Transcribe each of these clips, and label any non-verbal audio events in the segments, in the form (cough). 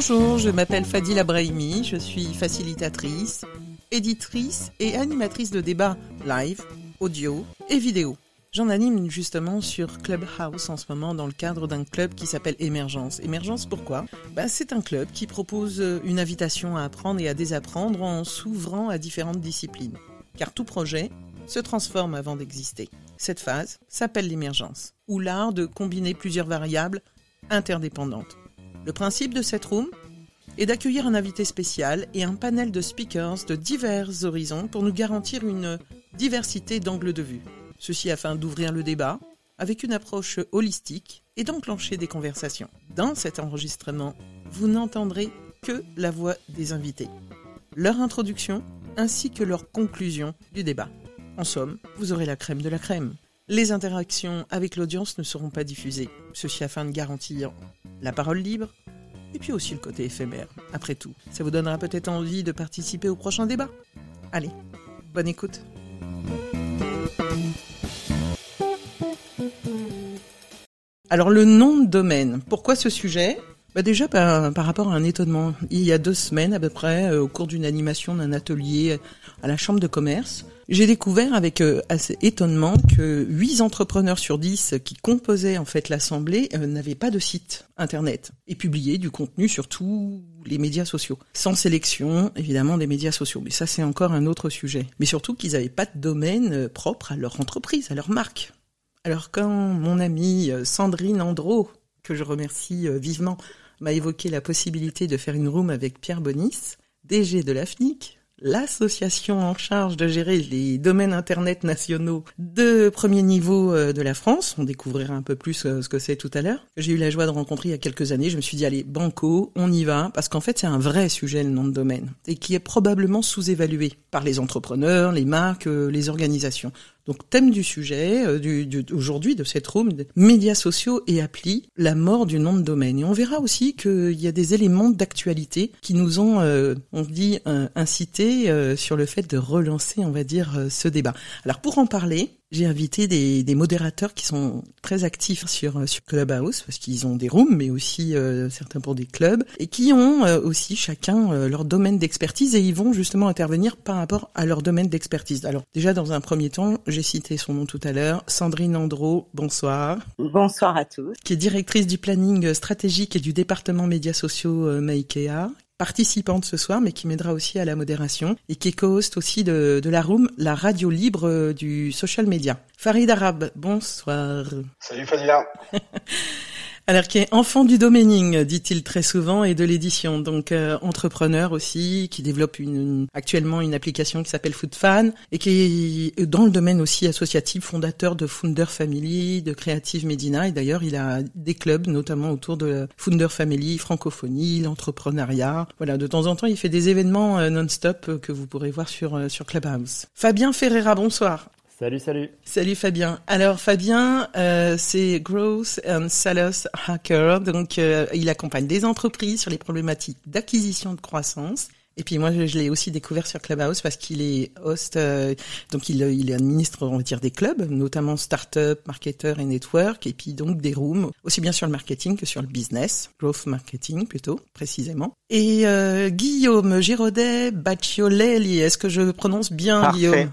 Bonjour, je m'appelle Fadila Brahimi, je suis facilitatrice, éditrice et animatrice de débats live, audio et vidéo. J'en anime justement sur Clubhouse en ce moment dans le cadre d'un club qui s'appelle Émergence. Émergence pourquoi? Bah, C'est un club qui propose une invitation à apprendre et à désapprendre en s'ouvrant à différentes disciplines. Car tout projet se transforme avant d'exister. Cette phase s'appelle l'émergence, ou l'art de combiner plusieurs variables interdépendantes. Le principe de cette room est d'accueillir un invité spécial et un panel de speakers de divers horizons pour nous garantir une diversité d'angles de vue. Ceci afin d'ouvrir le débat avec une approche holistique et d'enclencher des conversations. Dans cet enregistrement, vous n'entendrez que la voix des invités, leur introduction ainsi que leur conclusion du débat. En somme, vous aurez la crème de la crème. Les interactions avec l'audience ne seront pas diffusées, ceci afin de garantir la parole libre et puis aussi le côté éphémère. Après tout, ça vous donnera peut-être envie de participer au prochain débat. Allez, bonne écoute. Alors le nom de domaine, pourquoi ce sujet? Bah déjà par, rapport à un étonnement. Il y a deux semaines à peu près, euh, au cours d'une animation d'un atelier à la chambre de commerce, j'ai découvert avec euh, assez étonnement que huit entrepreneurs sur 10 qui composaient en fait l'assemblée euh, n'avaient pas de site internet et publiaient du contenu sur tous les médias sociaux, sans sélection évidemment des médias sociaux. Mais ça c'est encore un autre sujet. Mais surtout qu'ils n'avaient pas de domaine propre à leur entreprise, à leur marque. Alors quand mon amie Sandrine Andro, que je remercie euh, vivement, m'a évoqué la possibilité de faire une room avec Pierre Bonis, DG de l'AFNIC, l'association en charge de gérer les domaines internet nationaux de premier niveau euh, de la France. On découvrira un peu plus euh, ce que c'est tout à l'heure. J'ai eu la joie de rencontrer il y a quelques années. Je me suis dit, allez, banco, on y va, parce qu'en fait, c'est un vrai sujet, le nom de domaine, et qui est probablement sous-évalué par les entrepreneurs, les marques, les organisations. Donc thème du sujet du, du, aujourd'hui de cette room, médias sociaux et applis, la mort du nom de domaine. Et on verra aussi qu'il y a des éléments d'actualité qui nous ont, on dit, incité euh, sur le fait de relancer, on va dire, euh, ce débat. Alors pour en parler, j'ai invité des, des, modérateurs qui sont très actifs sur euh, sur Clubhouse parce qu'ils ont des rooms, mais aussi certains pour des clubs et qui ont aussi chacun leur domaine d'expertise et ils vont justement intervenir par rapport à leur domaine d'expertise. Alors déjà dans un premier temps, j'ai cité son nom tout à l'heure, Sandrine Andro. Bonsoir. Bonsoir à tous. Qui est directrice du planning stratégique et du département médias sociaux Maïkea, participante ce soir, mais qui m'aidera aussi à la modération et qui est co-host aussi de, de la Room, la radio libre euh, du social media. Farid Arab, bonsoir. Salut Fadila. (laughs) Alors qui est enfant du domaining, dit-il très souvent, et de l'édition. Donc euh, entrepreneur aussi, qui développe une, actuellement une application qui s'appelle FoodFan et qui est dans le domaine aussi associatif, fondateur de Founder Family, de Creative Medina. Et d'ailleurs, il a des clubs, notamment autour de Founder Family, francophonie, l'entrepreneuriat. Voilà, de temps en temps, il fait des événements euh, non-stop euh, que vous pourrez voir sur sur Clubhouse. Fabien Ferreira, bonsoir. Salut, salut. Salut Fabien. Alors Fabien, euh, c'est Growth and Sales Hacker, donc euh, il accompagne des entreprises sur les problématiques d'acquisition de croissance et puis moi, je, l'ai aussi découvert sur Clubhouse parce qu'il est host, euh, donc il, il administre, on va dire, des clubs, notamment start-up, marketer et network, et puis donc des rooms, aussi bien sur le marketing que sur le business, growth marketing plutôt, précisément. Et euh, Guillaume Giraudet Bacciolelli, est-ce que je prononce bien Parfait, Guillaume?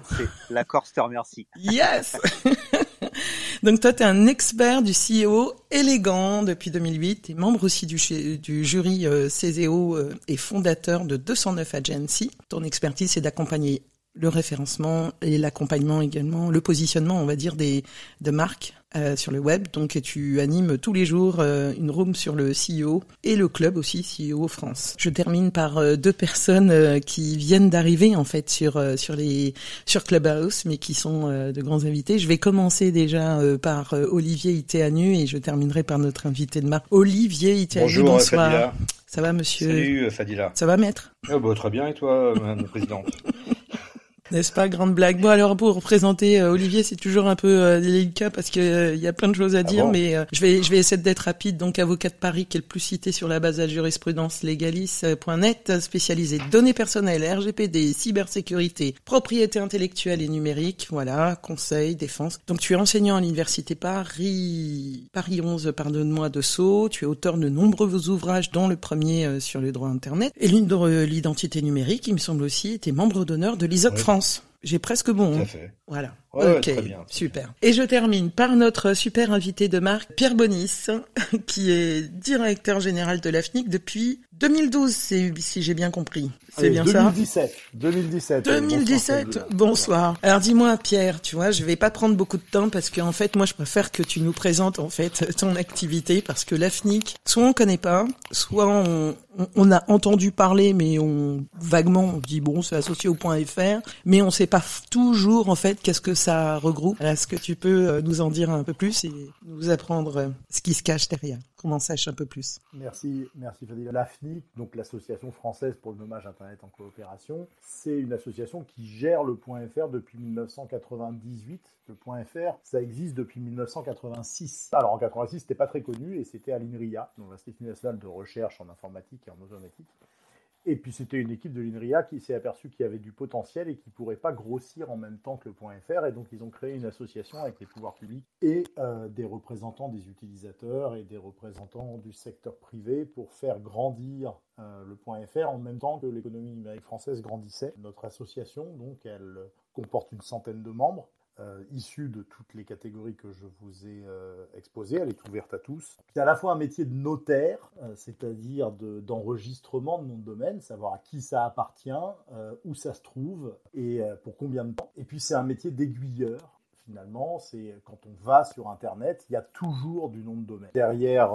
L'accord, je te remercie. Yes (laughs) (laughs) Donc toi, tu es un expert du CEO élégant depuis 2008, tu membre aussi du, du jury euh, euh, et fondateur de 209 Agency. Ton expertise, c'est d'accompagner le référencement et l'accompagnement également, le positionnement, on va dire, des de marques euh, sur le web. Donc, tu animes tous les jours euh, une room sur le CEO et le club aussi CEO France. Je termine par euh, deux personnes qui viennent d'arriver en fait sur sur les sur Clubhouse, mais qui sont de grands invités. Je vais commencer déjà par Olivier Itéanu et je terminerai par notre invité de marque, Olivier Itéanu. Bonjour, bonsoir. Fadila. Ça va, monsieur? Salut, Fadila. Ça va, maître? Oh, bah, Très bien, et toi, Madame la Présidente? (laughs) N'est-ce pas, grande blague? Bon, alors pour présenter euh, Olivier, c'est toujours un peu euh, délicat parce que euh, il y a plein de choses à ah dire, mais je vais je vais essayer d'être rapide. Donc, avocat de Paris, qui est le plus cité sur la base de la jurisprudence légalis.net, spécialisé données personnelles, RGPD, cybersécurité, propriété intellectuelle et numérique. Voilà, conseil, défense. Donc, tu es enseignant à l'université Paris Paris 11, pardonne-moi, de Sceaux. Tu es auteur de nombreux ouvrages, dont le premier sur le droit Internet et l'une de l'identité numérique. Il me semble aussi, était membre d'honneur de l'ISOC France. J'ai presque bon. Tout à hein. fait. Voilà. Ok, très bien, super. Et je termine par notre super invité de marque, Pierre Bonis, (laughs) qui est directeur général de l'AFNIC depuis 2012, si j'ai bien compris. C'est bien 2017, ça 2017. 2017. Bonsoir. Alors dis-moi Pierre, tu vois, je vais pas prendre beaucoup de temps parce qu'en fait, moi je préfère que tu nous présentes en fait (laughs) ton activité parce que l'AFNIC, soit on connaît pas, soit on, on, a entendu parler mais on vaguement on dit bon, c'est associé au point .fr, mais on sait pas toujours en fait qu'est-ce que ça regroupe. Est-ce que tu peux euh, nous en dire un peu plus et nous apprendre euh, ce qui se cache derrière Qu'on en sache un peu plus? Merci, merci Fadila. L'AFNIC, donc l'Association française pour le nommage Internet en coopération, c'est une association qui gère le point .fr depuis 1998. Le point .fr, ça existe depuis 1986. Alors en 86, c'était pas très connu et c'était à l'INRIA, l'Institut national de recherche en informatique et en automatique. Et puis c'était une équipe de l'INRIA qui s'est aperçue qu'il y avait du potentiel et qui ne pourrait pas grossir en même temps que le point .fr. Et donc ils ont créé une association avec les pouvoirs publics et euh, des représentants des utilisateurs et des représentants du secteur privé pour faire grandir euh, le point .fr en même temps que l'économie numérique française grandissait. Notre association, donc, elle comporte une centaine de membres euh, issue de toutes les catégories que je vous ai euh, exposées. Elle est ouverte à tous. C'est à la fois un métier de notaire, euh, c'est-à-dire d'enregistrement de, nom de domaine, savoir à qui ça appartient, où ça se trouve et pour combien de temps. Et puis c'est un métier d'aiguilleur. Finalement, c'est quand on va sur Internet, il y a toujours du nom de domaine. Derrière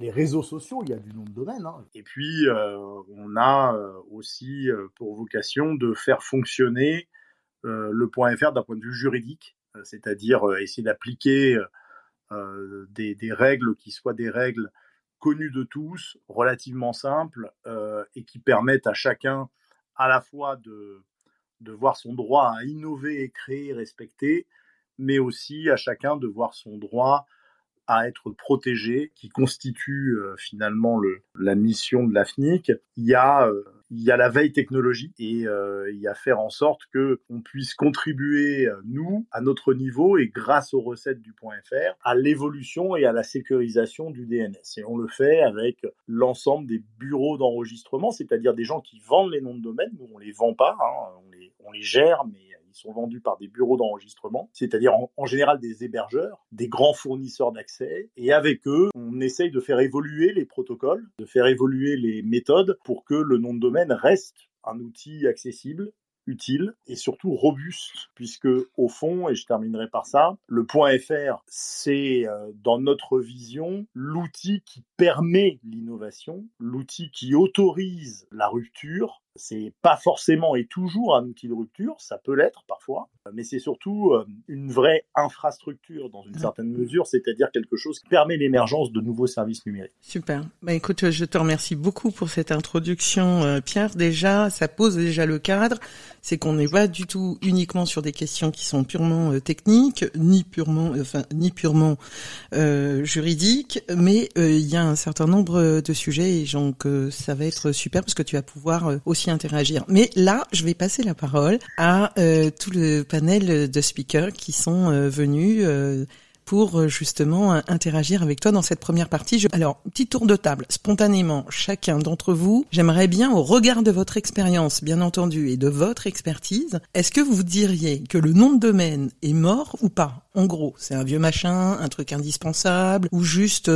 les réseaux sociaux, il y a du nom de domaine. Hein. Et puis, on a aussi pour vocation de faire fonctionner euh, le point .fr d'un point de vue juridique, euh, c'est-à-dire euh, essayer d'appliquer des, règles qui soient des règles connues de tous, relativement simples et qui permettent à chacun à la fois de, voir son droit à innover et créer, respecter, mais aussi à chacun de voir son droit à être protégé, qui constitue finalement le, la mission de l'AFNIC. Il y a il y a la veille technologie et euh, il y a faire en sorte que on puisse contribuer euh, nous à notre niveau et grâce aux recettes du point .fr à l'évolution et à la sécurisation du DNS. Et on le fait avec l'ensemble des bureaux d'enregistrement, c'est-à-dire des gens qui vendent les noms de domaine. Nous on les vend pas, hein, on, les, on les gère, mais ils sont vendus par des bureaux d'enregistrement, c'est-à-dire en, général des hébergeurs, des grands fournisseurs d'accès, et avec eux, on essaye de faire évoluer les protocoles, de faire évoluer les méthodes pour que le nom de domaine reste un outil accessible, utile et surtout robuste, puisque au fond, et je terminerai par ça, le point .fr, c'est euh, dans notre vision l'outil qui permet l'innovation, l'outil qui autorise la rupture c'est pas forcément et toujours un outil de rupture, ça peut l'être parfois, mais c'est surtout euh, une vraie infrastructure dans une certaine mesure, c'est-à-dire quelque chose qui permet l'émergence de nouveaux services numériques. Super. Bah écoute, je te remercie beaucoup pour cette introduction, euh, Pierre. Déjà, ça pose déjà le cadre, c'est qu'on n'est pas du tout uniquement sur des questions qui sont purement euh, techniques, ni purement, enfin, ni purement juridiques, mais il y a un certain nombre de sujets et donc ça va être super parce que tu vas pouvoir aussi interagir. Mais là, je vais passer la parole à euh, tout le panel de speakers qui sont euh, venus euh, pour justement interagir avec toi dans cette première partie. Alors, petit tour de table, spontanément, chacun d'entre vous, j'aimerais bien, au regard de votre expérience, bien entendu, et de votre expertise, est-ce que vous diriez que le nom de domaine est mort ou pas? En gros, c'est un vieux machin, un truc indispensable, ou juste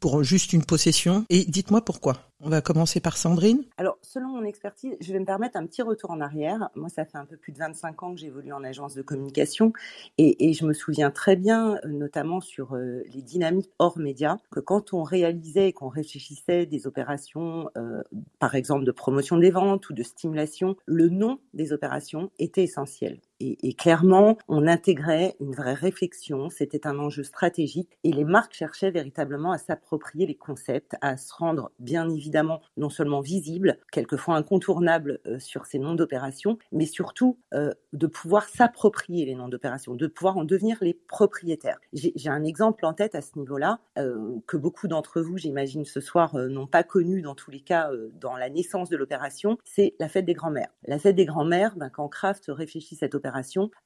pour juste une possession Et dites-moi pourquoi. On va commencer par Sandrine. Alors, selon mon expertise, je vais me permettre un petit retour en arrière. Moi, ça fait un peu plus de 25 ans que j'évolue en agence de communication et, je me souviens très bien, euh, notamment sur euh, les dynamiques hors médias, que quand on réalisait et qu'on réfléchissait des opérations, euh, par exemple de promotion des ventes ou de stimulation, le nom des opérations était essentiel. Et, clairement, on intégrait une vraie réflexion, c'était un enjeu stratégique et les marques cherchaient véritablement à s'approprier les concepts, à se rendre bien évidemment non seulement visibles, quelquefois incontournables euh, sur ces noms d'opérations, mais surtout euh, de pouvoir s'approprier les noms d'opérations, de pouvoir en devenir les propriétaires. J'ai un exemple en tête à ce niveau-là euh, que beaucoup d'entre vous, j'imagine ce soir, n'ont pas connu dans tous les cas dans la naissance de l'opération, c'est la fête des grands-mères. La fête des grands-mères, ben, quand Kraft réfléchit cette opération,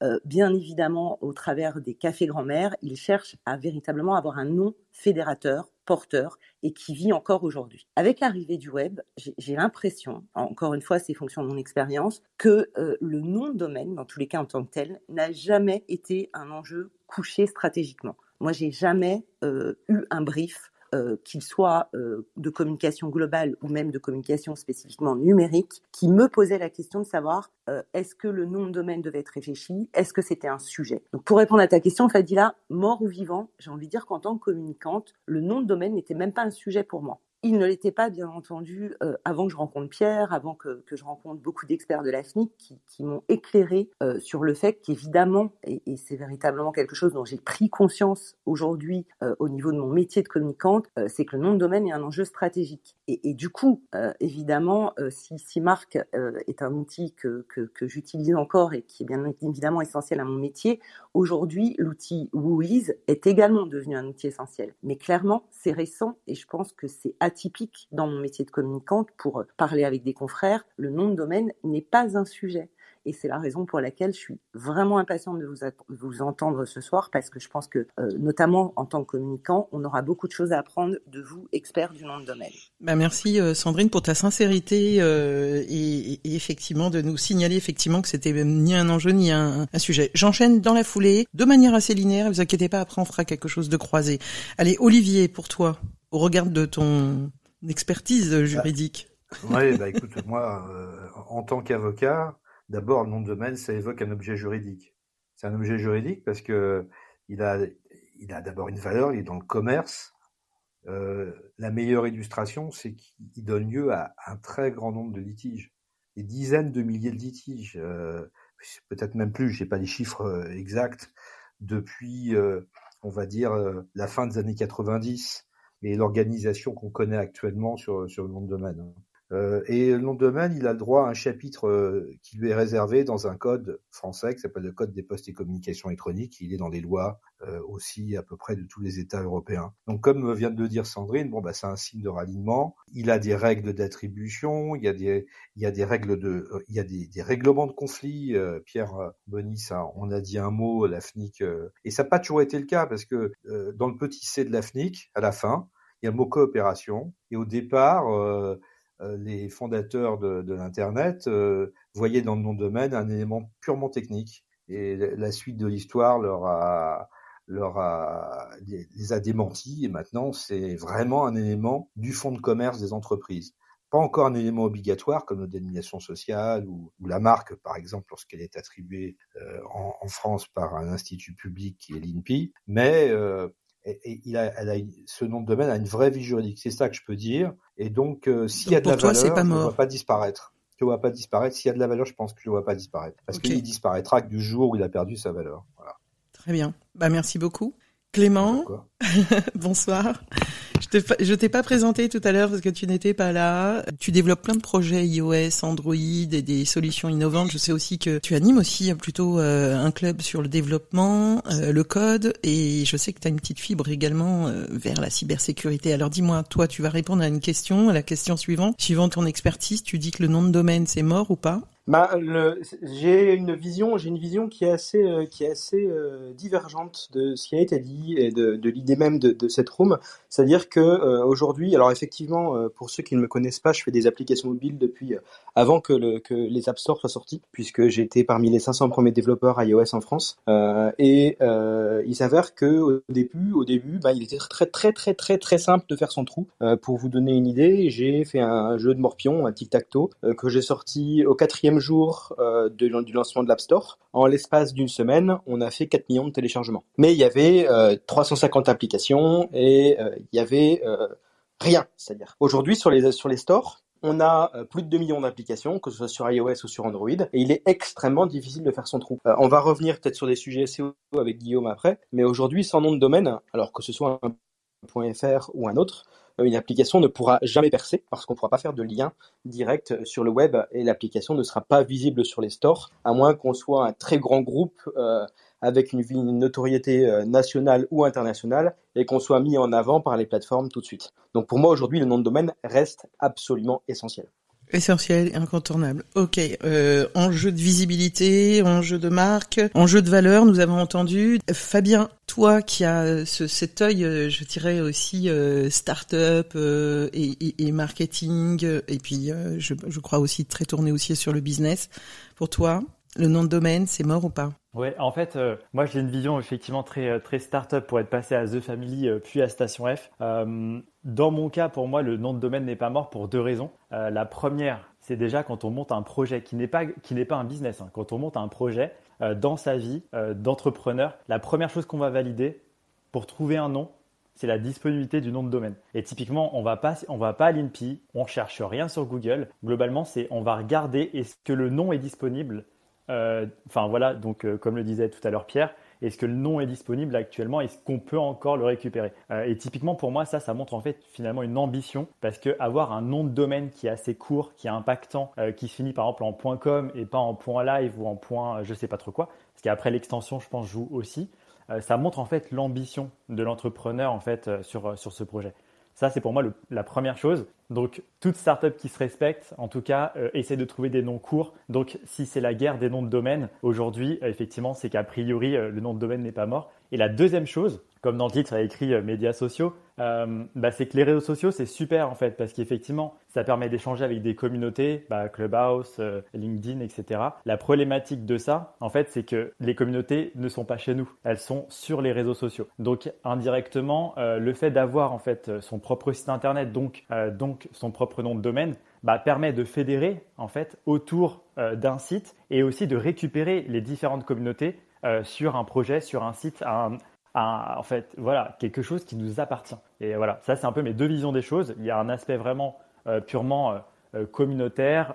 euh, bien évidemment au travers des cafés grand-mères, il cherche à véritablement avoir un nom fédérateur, porteur et qui vit encore aujourd'hui. Avec l'arrivée du web, j'ai l'impression, encore une fois c'est fonction de mon expérience, que euh, le nom de domaine, dans tous les cas en tant que tel, n'a jamais été un enjeu couché stratégiquement. Moi, j'ai jamais euh, eu un brief euh, qu'il soit euh, de communication globale ou même de communication spécifiquement numérique, qui me posait la question de savoir euh, est-ce que le nom de domaine devait être réfléchi, est-ce que c'était un sujet? Donc pour répondre à ta question, Fadila, mort ou vivant, j'ai envie de dire qu'en tant que communicante, le nom de domaine n'était même pas un sujet pour moi. Il ne l'était pas, bien entendu, euh, avant que je rencontre Pierre, avant que, que je rencontre beaucoup d'experts de l'AFNIC qui, qui m'ont éclairé euh, sur le fait qu'évidemment, et, c'est véritablement quelque chose dont j'ai pris conscience aujourd'hui euh, au niveau de mon métier de communicante, c'est que le nom de domaine est un enjeu stratégique. Et, du coup, évidemment, si, si Marc est un outil que, que, j'utilise encore et qui est bien évidemment essentiel à mon métier, aujourd'hui, l'outil Wooiz est également devenu un outil essentiel. Mais clairement, c'est récent et je pense que c'est atypique dans mon métier de communicante pour parler avec des confrères. Le nom de domaine n'est pas un sujet. Et c'est la raison pour laquelle je suis vraiment impatiente de vous, entendre ce soir parce que je pense que, euh, notamment en tant que communicant, on aura beaucoup de choses à apprendre de vous, experts du nom de domaine. Bah merci euh, Sandrine pour ta sincérité euh, et, et, effectivement de nous signaler effectivement que c'était ni un enjeu ni un, un sujet. J'enchaîne dans la foulée de manière assez linéaire. Ne vous inquiétez pas, après on fera quelque chose de croisé. Allez, Olivier, pour toi, au regard de ton expertise juridique. Oui, bah écoute, moi, euh, en tant qu'avocat, d'abord, le nom de domaine, ça évoque un objet juridique. C'est un objet juridique parce que il a, il a d'abord une valeur, il est dans le commerce. Euh, la meilleure illustration, c'est qu'il donne lieu à un très grand nombre de litiges, des dizaines de milliers de litiges, euh, peut-être même plus, j'ai pas les chiffres exacts, depuis, on va dire, la fin des années 90 et l'organisation qu'on connaît actuellement sur, sur le nom de domaine. Hein. Euh, et le nom de domaine, il a le droit à un chapitre euh, qui lui est réservé dans un code français qui s'appelle le Code des postes et communications électroniques. Il est dans les lois euh, aussi à peu près de tous les États européens. Donc, comme vient de le dire Sandrine, bon, bah, c'est un signe de ralliement. Il a des règles d'attribution, il y a des, il y a des règles de, il y a des, des règlements de conflit. Pierre Bonny, ça, on a dit un mot, la FNIC, et ça n'a pas toujours été le cas parce que dans le petit C de la FNIC, à la fin, il y a le mot coopération. Et au départ, euh, les fondateurs de, l'Internet euh, voyaient dans le nom de domaine un élément purement technique. Et la suite de l'histoire leur a, leur a, les a démentis. Et maintenant, c'est vraiment un élément du fonds de commerce des entreprises. Pas encore un élément obligatoire comme la dénomination sociale ou, la marque, par exemple, lorsqu'elle est attribuée euh, en, France par un institut public qui est l'INPI, mais euh, et, et il a, elle a, ce nom de domaine a une vraie vie juridique. C'est ça que je peux dire. Et donc, euh, s'il y a de la toi, valeur, pas je ne vois pas disparaître. Je ne vois pas disparaître. S'il y a de la valeur, je pense que je ne vois pas disparaître. Parce qu'il disparaîtra que du jour où il a perdu sa valeur. Voilà. Très bien. Bah merci beaucoup. Clément, (laughs) bonsoir. Je t'ai pas- je t'ai pas présenté tout à l'heure parce que tu n'étais pas là. Tu développes plein de projets iOS, Android et des solutions innovantes. Je sais aussi que tu animes aussi euh, plutôt euh, un club sur le développement, euh, le code et je sais que tu as une petite fibre également euh, vers la cybersécurité. Alors dis-moi, toi, tu vas répondre à une question, à la question suivante. Suivant ton expertise, tu dis que le nom de domaine c'est mort ou pas? Bah, j'ai une vision, j'ai une vision qui est assez, euh, euh, divergente de ce qui a été dit et de, l'idée même de, de cette room. C'est-à-dire que euh, aujourd'hui, alors effectivement, pour ceux qui ne me connaissent pas, je fais des applications mobiles depuis avant que, le, que les App Store soient sortis, puisque été parmi les 500 premiers développeurs iOS en France. Et il s'avère que au début, au début, bah, il était très très très très très simple de faire son trou. Pour vous donner une idée, j'ai fait un jeu de morpion, un tic-tac-toe, euh, que j'ai sorti au quatrième jour euh, du lancement de l'App Store. En l'espace d'une semaine, on a fait 4 millions de téléchargements. Mais il y avait euh, 350 applications et euh, il y avait euh, rien. C'est-à-dire, aujourd'hui sur les sur les stores, on a plus de 2 millions d'applications, que ce soit sur iOS ou sur Android, et il est extrêmement difficile de faire son trou. On va revenir peut-être sur des sujets SEO avec Guillaume après, mais aujourd'hui, sans nom de domaine, alors que ce soit un .fr ou un autre, une application ne pourra jamais percer parce qu'on ne pourra pas faire de lien direct sur le web et l'application ne sera pas visible sur les stores, à moins qu'on soit un très grand groupe avec une, notoriété euh, nationale ou internationale et qu'on soit mis en avant par les plateformes tout de suite. Donc pour moi aujourd'hui le nom de domaine reste absolument essentiel. Essentiel et incontournable. Ok. Euh, enjeu de visibilité, enjeu de marque, enjeu de valeur, nous avons entendu. Fabien, toi qui as ce, cet œil, euh, je dirais aussi euh, start-up euh, et, et, marketing, et puis je, je crois aussi très tourné aussi sur le business. Pour toi, le nom de domaine, c'est mort ou pas? Ouais, en fait, euh, moi j'ai une vision effectivement très euh, très startup pour être passé à The Family euh, puis à Station F. dans mon cas, pour moi, le nom de domaine n'est pas mort pour deux raisons. la première, c'est déjà quand on monte un projet qui n'est pas pas un business. Hein. Quand on monte un projet dans sa vie d'entrepreneur, la première chose qu'on va valider pour trouver un nom, c'est la disponibilité du nom de domaine. Et typiquement, on va pas, on va pas à l'INPI, on cherche rien sur Google. Globalement, c'est on va regarder est-ce que le nom est disponible enfin voilà, donc euh, comme le disait tout à l'heure Pierre, est-ce que le nom est disponible actuellement? Est-ce qu'on peut encore le récupérer? Euh, Et typiquement pour moi, ça, ça montre en fait finalement une ambition parce que avoir un nom de domaine qui est assez court, qui est impactant, qui se finit par exemple en .com et pas en .live ou en point je sais pas trop quoi, parce qu'après l'extension, je pense, joue aussi. ça montre en fait l'ambition de l'entrepreneur en fait sur, sur ce projet. Ça, c'est pour moi la première chose. Donc, toute startup qui se respecte, en tout cas, euh, essaie de trouver des noms courts. Donc, si c'est la guerre des noms de domaine, aujourd'hui, euh, effectivement, c'est qu'a priori, euh, le nom de domaine n'est pas mort. Et la deuxième chose, comme dans le titre, a écrit médias sociaux, euh, bah, c'est que les réseaux sociaux, c'est super en fait, parce qu'effectivement, ça permet d'échanger avec des communautés, bah, Clubhouse, euh, LinkedIn, etc. La problématique de ça, en fait, c'est que les communautés ne sont pas chez nous, elles sont sur les réseaux sociaux. Donc, indirectement, euh, le fait d'avoir en fait son propre site internet, donc, donc son propre nom de domaine, bah, permet de fédérer en fait autour d'un site et aussi de récupérer les différentes communautés sur un projet, sur un site, un, en fait, voilà, quelque chose qui nous appartient. Et voilà, ça c'est un peu mes deux visions des choses. Il y a un aspect vraiment euh, purement euh, euh, communautaire.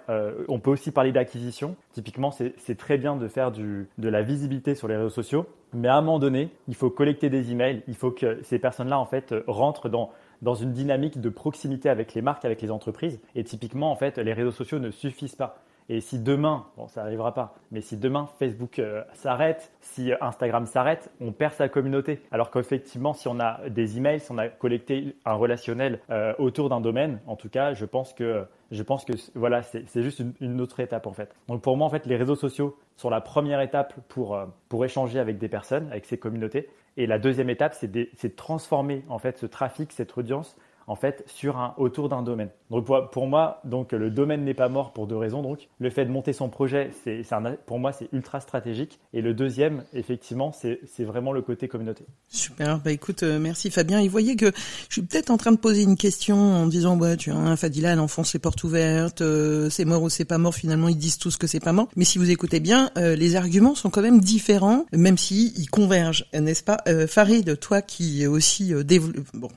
on peut aussi parler d'acquisition. Typiquement, c'est très bien de faire de la visibilité sur les réseaux sociaux, mais à un moment donné, il faut collecter des emails. Il faut que ces personnes-là en fait rentrent dans dans une dynamique de proximité avec les marques, avec les entreprises. Et typiquement, en fait, les réseaux sociaux ne suffisent pas. Et si demain, bon, ça n'arrivera pas, mais si demain Facebook euh, s'arrête, si Instagram s'arrête, on perd sa communauté. Alors qu'effectivement, si on a des emails, si on a collecté un relationnel euh, autour d'un domaine, en tout cas, je pense que je pense que voilà, c'est juste une, autre étape en fait. Donc pour moi, en fait, les réseaux sociaux sont la première étape pour, euh, pour échanger avec des personnes, avec ces communautés. Et la deuxième étape, c'est de, de, transformer en fait ce trafic, cette audience en fait sur un autour d'un domaine. Donc pour, moi, donc le domaine n'est pas mort pour deux raisons. Donc le fait de monter son projet, c'est pour moi c'est ultra stratégique. Et le deuxième, effectivement, c'est vraiment le côté communauté. Super. Bah écoute, euh, merci Fabien. Il voyait que je suis peut-être en train de poser une question en disant ouais tu un Fadila, elle enfonce les portes ouvertes, euh, c'est mort ou c'est pas mort. Finalement ils disent tous que c'est pas mort. Mais si vous écoutez bien, euh, les arguments sont quand même différents, même si ils convergent, n'est-ce pas? Farid, toi qui aussi développe, bon,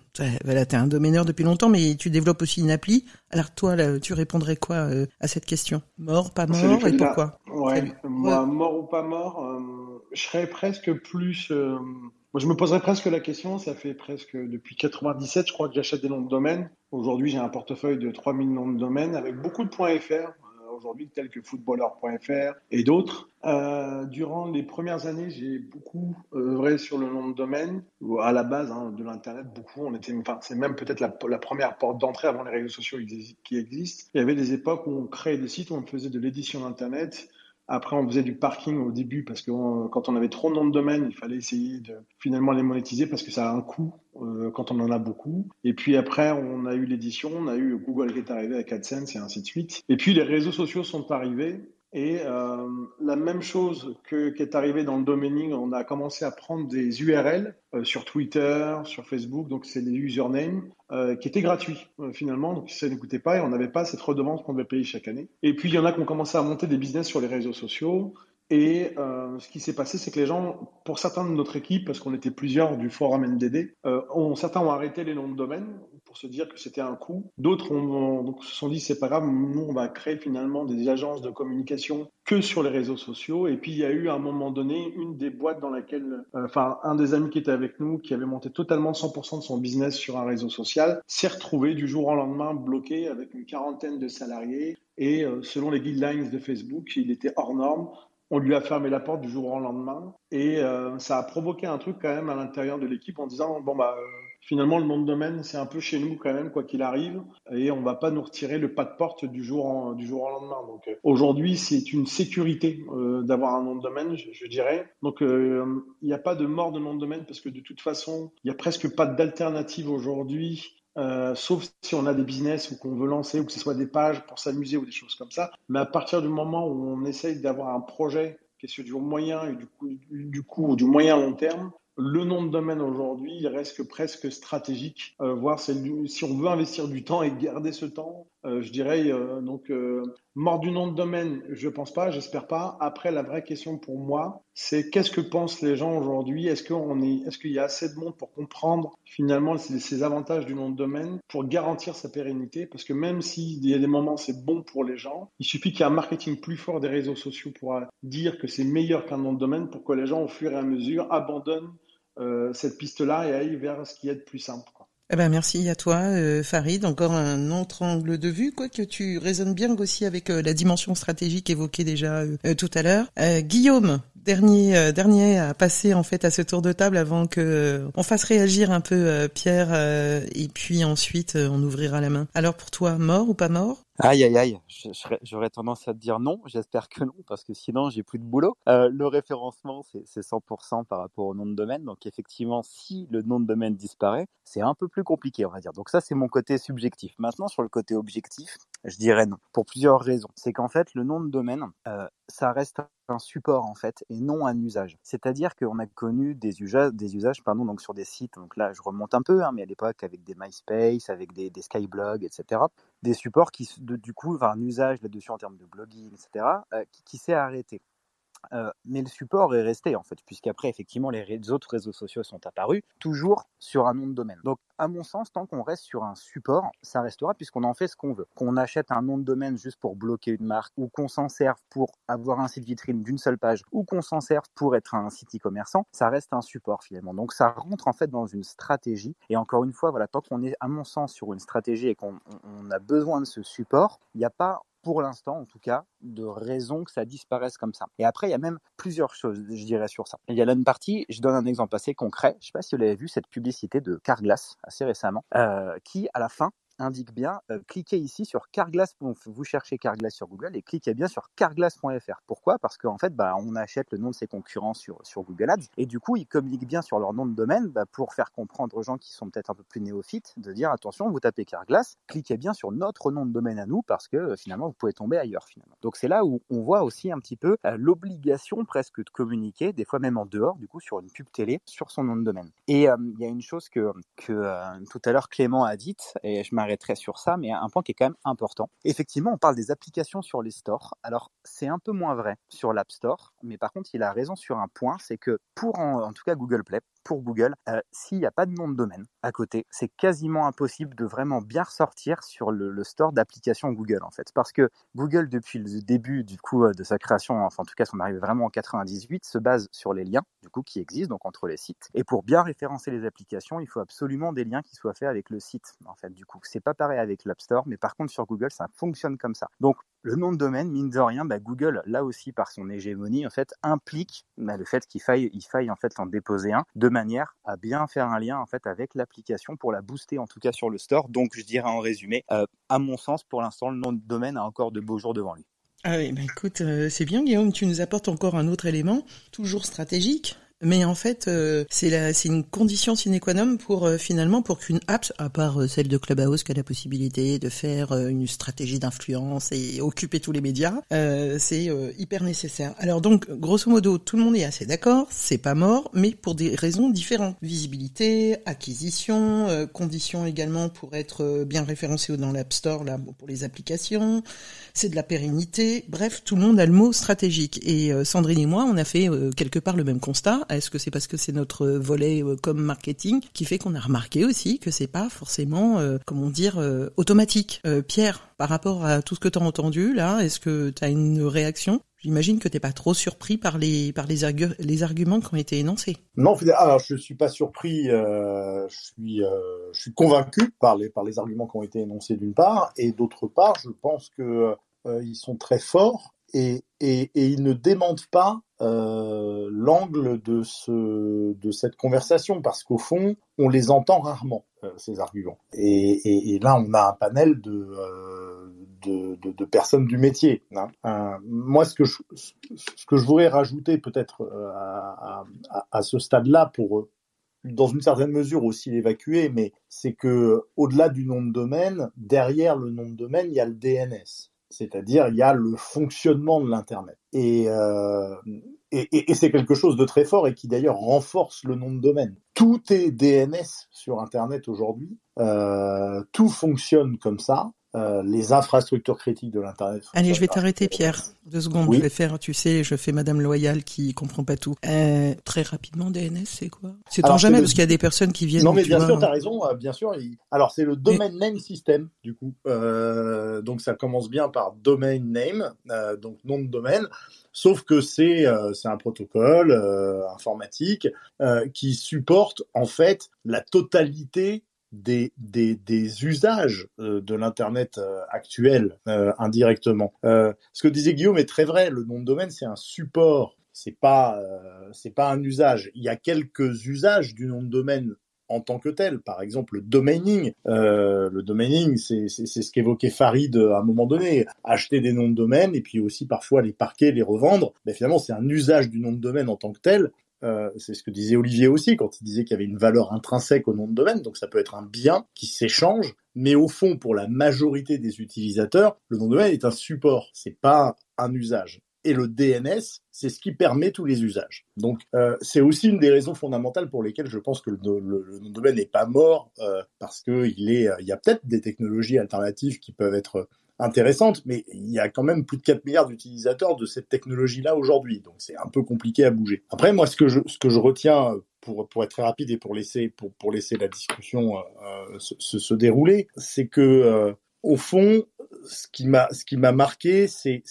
voilà, t'es un domaineur depuis longtemps, mais tu développes aussi une appli. Alors toi, là, tu répondrais quoi euh, à cette question? Mort, pas mort, et pourquoi? Ouais, moi, mort ou pas mort, euh, je serais presque plus. Euh, moi, je me poserais presque la question. Ça fait presque depuis 97, je crois que j'achète des noms de domaine. Aujourd'hui, j'ai un portefeuille de 3000 noms de domaine avec beaucoup de points .fr aujourd'hui, tels que footballeur.fr et d'autres. Euh, durant les premières années, j'ai beaucoup œuvré sur le nom de domaine. À la base hein, de l'Internet, beaucoup, on était, enfin, c'est même peut-être la, première porte d'entrée avant les réseaux sociaux qui existent. Il y avait des époques où on créait des sites, où on faisait de l'édition d'Internet après, on faisait du parking au début parce que quand on avait trop de noms de domaine, il fallait essayer de finalement les monétiser parce que ça a un coût euh, quand on en a beaucoup. Et puis après, on a eu l'édition, on a eu Google qui est arrivé avec AdSense et ainsi de suite. Et puis les réseaux sociaux sont arrivés et euh, la même chose qui est arrivé dans le domaining, on a commencé à prendre des URL euh, sur Twitter, sur Facebook, donc c'est des usernames euh, qui étaient gratuits finalement, donc ça ne coûtait pas et on n'avait pas cette redevance qu'on devait payer chaque année. Et puis il y en a qui ont commencé à monter des business sur les réseaux sociaux. Et euh, ce qui s'est passé, c'est que les gens, pour certains de notre équipe, parce qu'on était plusieurs du forum NDD, ont, certains ont arrêté les noms de domaine pour se dire que c'était un coup. D'autres se sont dit c'est pas grave, nous on va créer finalement des agences de communication que sur les réseaux sociaux. Et puis il y a eu à un moment donné une des boîtes dans laquelle, euh, enfin un des amis qui était avec nous, qui avait monté totalement 100% de son business sur un réseau social, s'est retrouvé du jour au lendemain bloqué avec une quarantaine de salariés. Et euh, selon les guidelines de Facebook, il était hors norme. On lui a fermé la porte du jour au lendemain et euh, ça a provoqué un truc quand même à l'intérieur de l'équipe en disant bon bah finalement, le nom de domaine, c'est un peu chez nous quand même, quoi qu'il arrive, et on va pas nous retirer le pas de porte du jour, du jour au lendemain. Donc euh, aujourd'hui, c'est une sécurité euh, d'avoir un nom de domaine, je, dirais. Donc euh, il n'y a pas de mort de nom de domaine parce que de toute façon, il n'y a presque pas d'alternative aujourd'hui. Sauf si on a des business ou qu'on veut lancer ou que ce soit des pages pour s'amuser ou des choses comme ça. Mais à partir du moment où on essaye d'avoir un projet qui est sur du moyen et du coup, du du moyen long terme, le nom de domaine aujourd'hui, il reste presque stratégique, euh, voir si on veut investir du temps et garder ce temps, euh, je dirais euh, donc euh, mort du nom de domaine, je pense pas, j'espère pas. Après, la vraie question pour moi, c'est qu'est-ce que pensent les gens aujourd'hui? Est-ce qu'il y a assez de monde pour comprendre finalement ces, avantages du nom de domaine pour garantir sa pérennité? Parce que même s'il y a des moments c'est bon pour les gens, il suffit qu'il y ait un marketing plus fort des réseaux sociaux pour dire que c'est meilleur qu'un nom de domaine pour que les gens au fur et à mesure abandonnent cette piste-là et aillent vers ce qui est de plus simple. Eh ben merci à toi euh, Farid, encore un autre angle de vue quoi que tu résonnes bien aussi avec euh, la dimension stratégique évoquée déjà euh, tout à l'heure. Guillaume, dernier dernier à passer en fait à ce tour de table avant que on fasse réagir un peu Pierre et puis ensuite on ouvrira la main. Alors pour toi, mort ou pas mort? Aïe aïe aïe, j'aurais tendance à te dire non, j'espère que non, parce que sinon j'ai plus de boulot. Euh, le référencement, c'est 100% par rapport au nom de domaine, donc effectivement, si le nom de domaine disparaît, c'est un peu plus compliqué, on va dire. Donc ça, c'est mon côté subjectif. Maintenant, sur le côté objectif, je dirais non, pour plusieurs raisons. C'est qu'en fait, le nom de domaine, euh, ça reste un support en fait et non un usage. C'est-à-dire qu'on a connu des usages, des usages pardon, donc sur des sites, donc là je remonte un peu, hein, mais à l'époque avec des MySpace, avec des, des etc. Des supports qui, du coup, un usage là-dessus en termes de blogging, etc., euh, qui s'est arrêté. Euh, mais le support est resté en fait, puisqu'après effectivement les autres réseaux sociaux sont apparus, toujours sur un nom de domaine. Donc à mon sens, tant qu'on reste sur un support, ça restera puisqu'on en fait ce qu'on veut. Qu'on achète un nom de domaine juste pour bloquer une marque, ou qu'on s'en serve pour avoir un site vitrine d'une seule page, ou qu'on s'en serve pour être un site e-commerçant, ça reste un support finalement. Donc ça rentre en fait dans une stratégie. Et encore une fois, voilà, tant qu'on est à mon sens sur une stratégie et qu'on a besoin de ce support, il n'y a pas pour l'instant en tout cas, de raison que ça disparaisse comme ça. Et après, il y a même plusieurs choses, je dirais, sur ça. Il y a là une partie, je donne un exemple assez concret, je ne sais pas si vous l'avez vu, cette publicité de Carglass assez récemment, euh, qui à la fin indique bien, euh, cliquez ici sur Carglass, vous cherchez Carglass sur Google et cliquez bien sur carglass.fr. Pourquoi? Parce qu'en fait, bah, on achète le nom de ses concurrents sur, Google Ads et du coup, ils communiquent bien sur leur nom de domaine bah, pour faire comprendre aux gens qui sont peut-être un peu plus néophytes de dire attention, vous tapez Carglass, cliquez bien sur notre nom de domaine à nous parce que euh, finalement, vous pouvez tomber ailleurs finalement. Donc c'est là où on voit aussi un petit peu euh, l'obligation presque de communiquer, des fois même en dehors, du coup, sur une pub télé, sur son nom de domaine. Et il y a une chose que tout à l'heure Clément a dite, et je m'arrête très sur ça, mais un point qui est quand même important. Effectivement, on parle des applications sur les stores. Alors, c'est un peu moins vrai sur l'App Store, mais par contre, il a raison sur un point, c'est que pour en, tout cas Google Play, pour Google, euh, s'il n'y a pas de nom de domaine à côté, c'est quasiment impossible de vraiment bien ressortir sur le, store d'applications Google en fait, parce que Google depuis le début du coup euh, de sa création, enfin en tout cas son arrivée vraiment en 98, se base sur les liens du coup qui existent donc entre les sites. Et pour bien référencer les applications, il faut absolument des liens qui soient faits avec le site en fait. Du coup, c'est pas pareil avec l'App Store, mais par contre sur Google, ça fonctionne comme ça. Donc le nom de domaine, mine de rien, bah, Google, là aussi par son hégémonie, en fait, implique bah, le fait qu'il faille, il faille en fait en déposer un, de manière à bien faire un lien en fait avec l'application pour la booster en tout cas sur le store. Donc je dirais en résumé, euh, à mon sens, pour l'instant, le nom de domaine a encore de beaux jours devant lui. Ah oui, bah écoute, euh, c'est bien Guillaume, tu nous apportes encore un autre élément, toujours stratégique, mais en fait, euh, c'est une condition sine qua non pour euh, finalement pour qu'une app, à part euh, celle de Clubhouse qui a la possibilité de faire une stratégie d'influence et occuper tous les médias, c'est hyper nécessaire. Alors donc, grosso modo, tout le monde est assez d'accord, c'est pas mort, mais pour des raisons différentes. Visibilité, acquisition, conditions également pour être bien référencé dans l'App Store là pour les applications, c'est de la pérennité. Bref, tout le monde a le mot stratégique. Et Sandrine et moi, on a fait quelque part le même constat Est-ce que c'est parce que c'est notre volet comme marketing qui fait qu'on a remarqué aussi que c'est pas forcément, comment dire, automatique Pierre, par rapport à tout ce que tu as entendu là, est-ce que tu as une réaction? J'imagine que t'es pas trop surpris par les par les, les arguments qui ont été énoncés. Non, alors je suis pas surpris. Euh, je suis euh, je suis convaincu par les par les arguments qui ont été énoncés d'une part, et d'autre part, je pense que euh, ils sont très forts et et, et ils ne démentent pas euh, l'angle de ce de cette conversation parce qu'au fond, on les entend rarement euh, ces arguments. Et, et, là, on a un panel de euh, de, personnes du métier. Hein. Moi, ce que je, ce que je voudrais rajouter peut-être à, à, à, ce stade-là pour dans une certaine mesure aussi l'évacuer, mais c'est que au-delà du nom de domaine, derrière le nom de domaine, il y a le DNS, c'est-à-dire il y a le fonctionnement de l'internet. Et, euh, et, et c'est quelque chose de très fort et qui d'ailleurs renforce le nom de domaine. Tout est DNS sur Internet aujourd'hui, euh, tout fonctionne comme ça. Euh, les infrastructures critiques de l'internet. Allez, je vais t'arrêter, Pierre. Deux secondes. Oui. Je vais faire, tu sais, je fais Madame Loyale qui comprend pas tout. Euh, très rapidement, DNS, c'est quoi? C'est tant jamais le... parce qu'il y a des personnes qui viennent. Non, mais bien vois... sûr, t'as raison. Euh, bien sûr. Il... Alors, c'est le domain name system, du coup. Euh, donc, ça commence bien par domain name, euh, donc nom de domaine. Sauf que c'est c'est un protocole informatique qui supporte en fait la totalité des, usages euh, de l'internet euh, actuel euh, indirectement. ce que disait Guillaume est très vrai. Le nom de domaine c'est un support, c'est pas pas un usage. Il y a quelques usages du nom de domaine en tant que tel. Par exemple, le domaining. Le domaining, c'est ce qu'évoquait Farid à un moment donné. Acheter des noms de domaine et puis aussi parfois les parquer, les revendre. Mais finalement, c'est un usage du nom de domaine en tant que tel. Euh, c'est ce que disait Olivier aussi quand il disait qu'il y avait une valeur intrinsèque au nom de domaine, donc ça peut être un bien qui s'échange, mais au fond, pour la majorité des utilisateurs, le nom de domaine est un support, c'est pas un usage. Et le DNS, c'est ce qui permet tous les usages. Donc, euh, c'est aussi une des raisons fondamentales pour lesquelles je pense que le, nom de domaine n'est pas mort, euh, parce que il est, il y a peut-être des technologies alternatives qui peuvent être intéressante, mais il y a quand même plus de 4 milliards d'utilisateurs de cette technologie-là aujourd'hui, donc c'est un peu compliqué à bouger. Après, moi, ce que je, retiens pour, pour être très rapide et pour laisser, la discussion euh, se, se, dérouler, c'est que euh, au fond, ce qui m'a, marqué, c'est,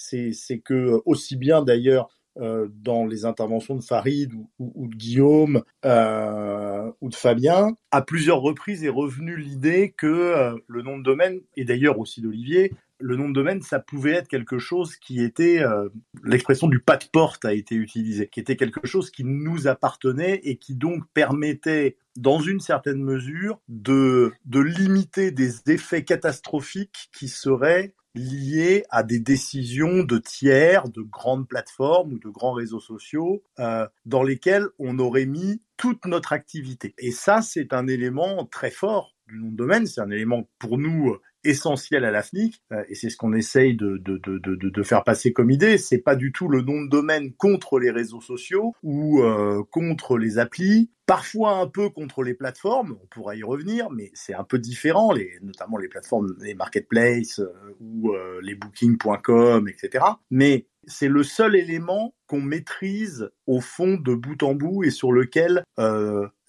que aussi bien d'ailleurs euh, dans les interventions de Farid ou, de Guillaume euh, ou de Fabien, à plusieurs reprises est revenue l'idée que euh, le nom de domaine, et d'ailleurs aussi d'Olivier, le nom de domaine, ça pouvait être quelque chose qui était, euh, l'expression du pas de porte a été utilisée, qui était quelque chose qui nous appartenait et qui donc permettait, dans une certaine mesure, de, de limiter des effets catastrophiques qui seraient liés à des décisions de tiers, de grandes plateformes ou de grands réseaux sociaux, euh, dans lesquels on aurait mis toute notre activité. Et ça, c'est un élément très fort du nom de domaine, c'est un élément pour nous essentiel à l'AFNIC, euh, et c'est ce qu'on essaye de, de, de, de, faire passer comme idée, c'est pas du tout le nom de domaine contre les réseaux sociaux ou euh, contre les applis, parfois un peu contre les plateformes, on pourra y revenir, mais c'est un peu différent, les, notamment les plateformes, les marketplaces euh, ou les booking.com, etc. Mais c'est le seul élément qu'on maîtrise au fond de bout en bout et sur lequel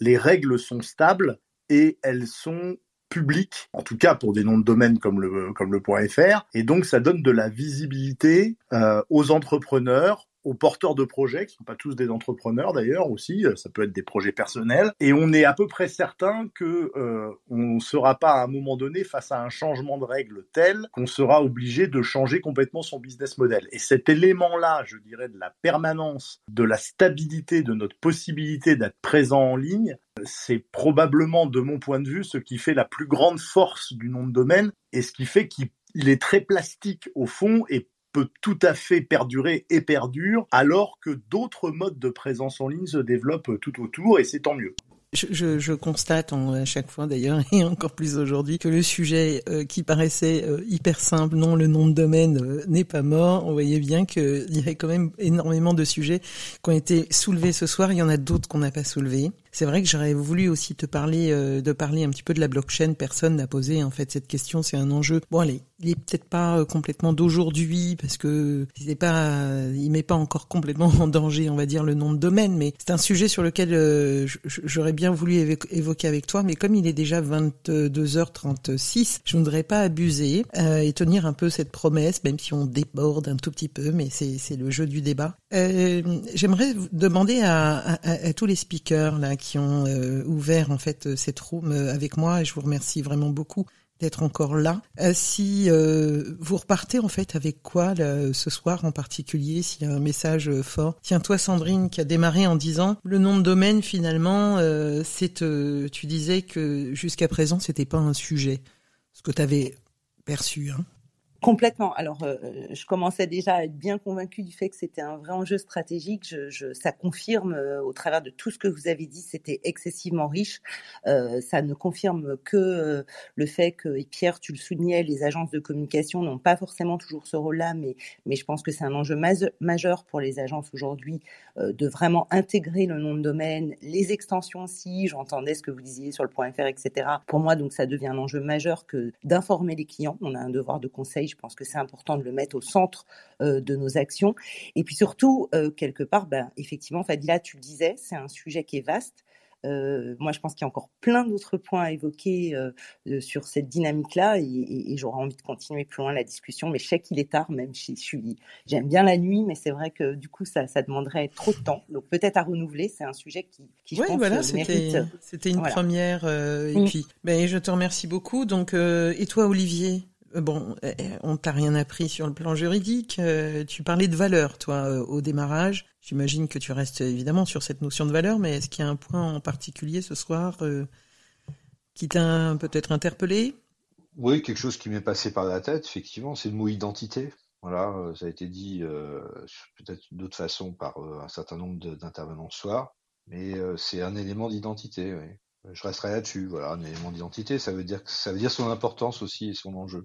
les règles sont stables et elles sont publiques, en tout cas pour des noms de domaine comme le comme le .fr, et donc ça donne de la visibilité euh, aux entrepreneurs, aux porteurs de projets, qui sont pas tous des entrepreneurs d'ailleurs aussi, ça peut être des projets personnels, et on est à peu près certain que euh, on ne sera pas à un moment donné face à un changement de règles tel qu'on sera obligé de changer complètement son business model. Et cet élément-là, je dirais, de la permanence, de la stabilité, de notre possibilité d'être présent en ligne, c'est probablement, de mon point de vue, ce qui fait la plus grande force du nom de domaine et ce qui fait qu'il est très plastique au fond et peut tout à fait perdurer et perdure, alors que d'autres modes de présence en ligne se développent tout autour, et c'est tant mieux. Je, je, constate à chaque fois d'ailleurs, (laughs) et encore plus aujourd'hui, que le sujet euh, qui paraissait euh, hyper simple, non, le nom de domaine euh, n'est pas mort. On voyait bien qu'il y avait quand même énormément de sujets qui ont été soulevés ce soir. Il y en a d'autres qu'on n'a pas soulevés. C'est vrai que j'aurais voulu aussi te parler de parler un petit peu de la blockchain. Personne n'a posé en fait cette question. C'est un enjeu. Bon, allez, il est peut-être pas complètement d'aujourd'hui parce que il pas, il met pas encore complètement en danger, on va dire, le nom de domaine. Mais c'est un sujet sur lequel j'aurais bien voulu évoquer avec toi. Mais comme il est déjà 22h36, je ne voudrais pas abuser et tenir un peu cette promesse, même si on déborde un tout petit peu. Mais c'est le jeu du débat. Euh, J'aimerais demander à, tous les speakers là qui ont euh, ouvert en fait cette room euh, avec moi et je vous remercie vraiment beaucoup d'être encore là. Euh, si euh, vous repartez en fait avec quoi ce soir en particulier, s'il y a un message fort? Tiens toi Sandrine qui a démarré en disant le nom de domaine finalement c'est tu disais que jusqu'à présent c'était pas un sujet ce que tu avais perçu hein. Complètement. Alors, euh, je commençais déjà à être bien convaincue du fait que c'était un vrai enjeu stratégique. Ça confirme, euh, au travers de tout ce que vous avez dit, c'était excessivement riche. Euh, ça ne confirme que euh, le fait que, et Pierre, tu le soulignais, les agences de communication n'ont pas forcément toujours ce rôle-là, mais, mais je pense que c'est un enjeu majeur pour les agences aujourd'hui de vraiment intégrer le nom de domaine, les extensions aussi. J'entendais ce que vous disiez sur le point .fr, etc. Pour moi, donc, ça devient un enjeu majeur que d'informer les clients. On a un devoir de conseil je pense que c'est important de le mettre au centre euh, de nos actions. Et puis surtout, euh, quelque part, ben, effectivement, Fadila, tu le disais, c'est un sujet qui est vaste. Euh, moi, je pense qu'il y a encore plein d'autres points à évoquer sur cette dynamique-là, et, j'aurais envie de continuer plus loin la discussion. Mais je sais qu'il est tard, même si je suis, j'aime bien la nuit, mais c'est vrai que du coup, ça, ça demanderait trop de temps. Donc peut-être à renouveler. C'est un sujet qui, qui je pense, voilà, c'était, c'était une première. et mm. puis, ben, je te remercie beaucoup. Donc, et toi, Olivier, bon, euh, on t'a rien appris sur le plan juridique. Euh, tu parlais de valeur, toi, au démarrage. J'imagine que tu restes évidemment sur cette notion de valeur, mais est-ce qu'il y a un point en particulier ce soir qui t'a peut-être interpellé? Oui, quelque chose qui m'est passé par la tête, effectivement, c'est le mot identité. Voilà, ça a été dit peut-être d'autres façons par un certain nombre d'intervenants ce soir, mais c'est un élément d'identité. Je resterai là-dessus. Voilà, un élément d'identité, ça veut dire ça veut dire son importance aussi et son enjeu.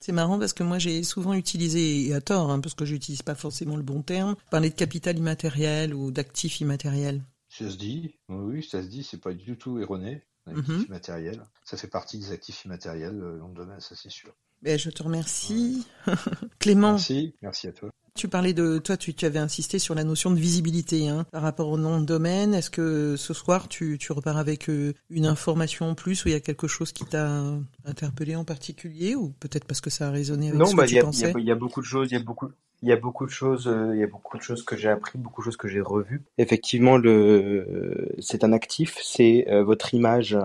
C'est marrant parce que moi j'ai souvent utilisé, et à tort, hein, parce que j'utilise pas forcément le bon terme, parler de capital immatériel ou d'actifs immatériels. Ça se dit, oui, ça se dit, c'est pas du tout erroné. Actifs mhm. immatériels, ça fait partie des actifs immatériels, le nom de domaine, ça c'est sûr. Ben, je te remercie. (laughs) Clément. Merci, merci à toi. Tu parlais de toi, tu, avais insisté sur la notion de visibilité hein, par rapport au nom de domaine. Est-ce que ce soir tu, repars avec euh, une information en plus ou il y a quelque chose qui t'a interpellé en particulier ou peut-être parce que ça a résonné avec ce que bah, tu pensais Non, il y, a beaucoup de choses, il y a beaucoup, il y a beaucoup de choses, euh, il y a beaucoup de choses que j'ai appris, beaucoup de choses que j'ai revues. Effectivement, le, c'est un actif, c'est euh, votre image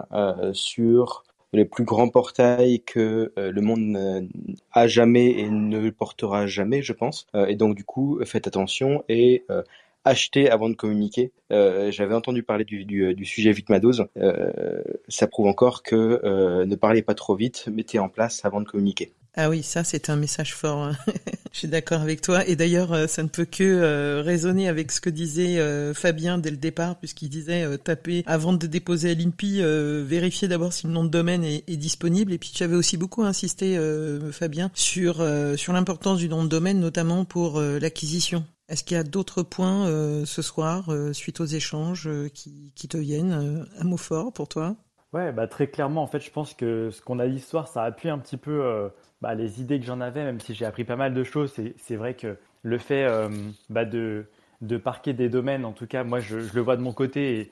sur les plus grands portails que euh, le monde a jamais et ne portera jamais, je pense. Euh, et donc du coup, faites attention et euh, achetez avant de communiquer. J'avais entendu parler du, sujet Vitmadose. ça prouve encore que ne parlez pas trop vite, mettez en place avant de communiquer. Ah oui, ça c'est un message fort. Hein. (laughs) Je suis d'accord avec toi. Et d'ailleurs, euh, ça ne peut que euh, résonner avec ce que disait euh, Fabien dès le départ, puisqu'il disait taper avant de déposer à l'INPI, vérifier d'abord si le nom de domaine est, disponible. Et puis tu avais aussi beaucoup insisté, Fabien, sur sur l'importance du nom de domaine, notamment pour l'acquisition. Est-ce qu'il y a d'autres points ce soir, suite aux échanges, qui, qui te viennent Un mot fort pour toi? Ouais, bah très clairement, en fait, je pense que ce qu'on a soir, ça appuie un petit peu bah, les idées que j'en avais, même si j'ai appris pas mal de choses. C'est vrai que le fait euh, bah, de, de parquer des domaines, en tout cas, moi, je, je le vois de mon côté,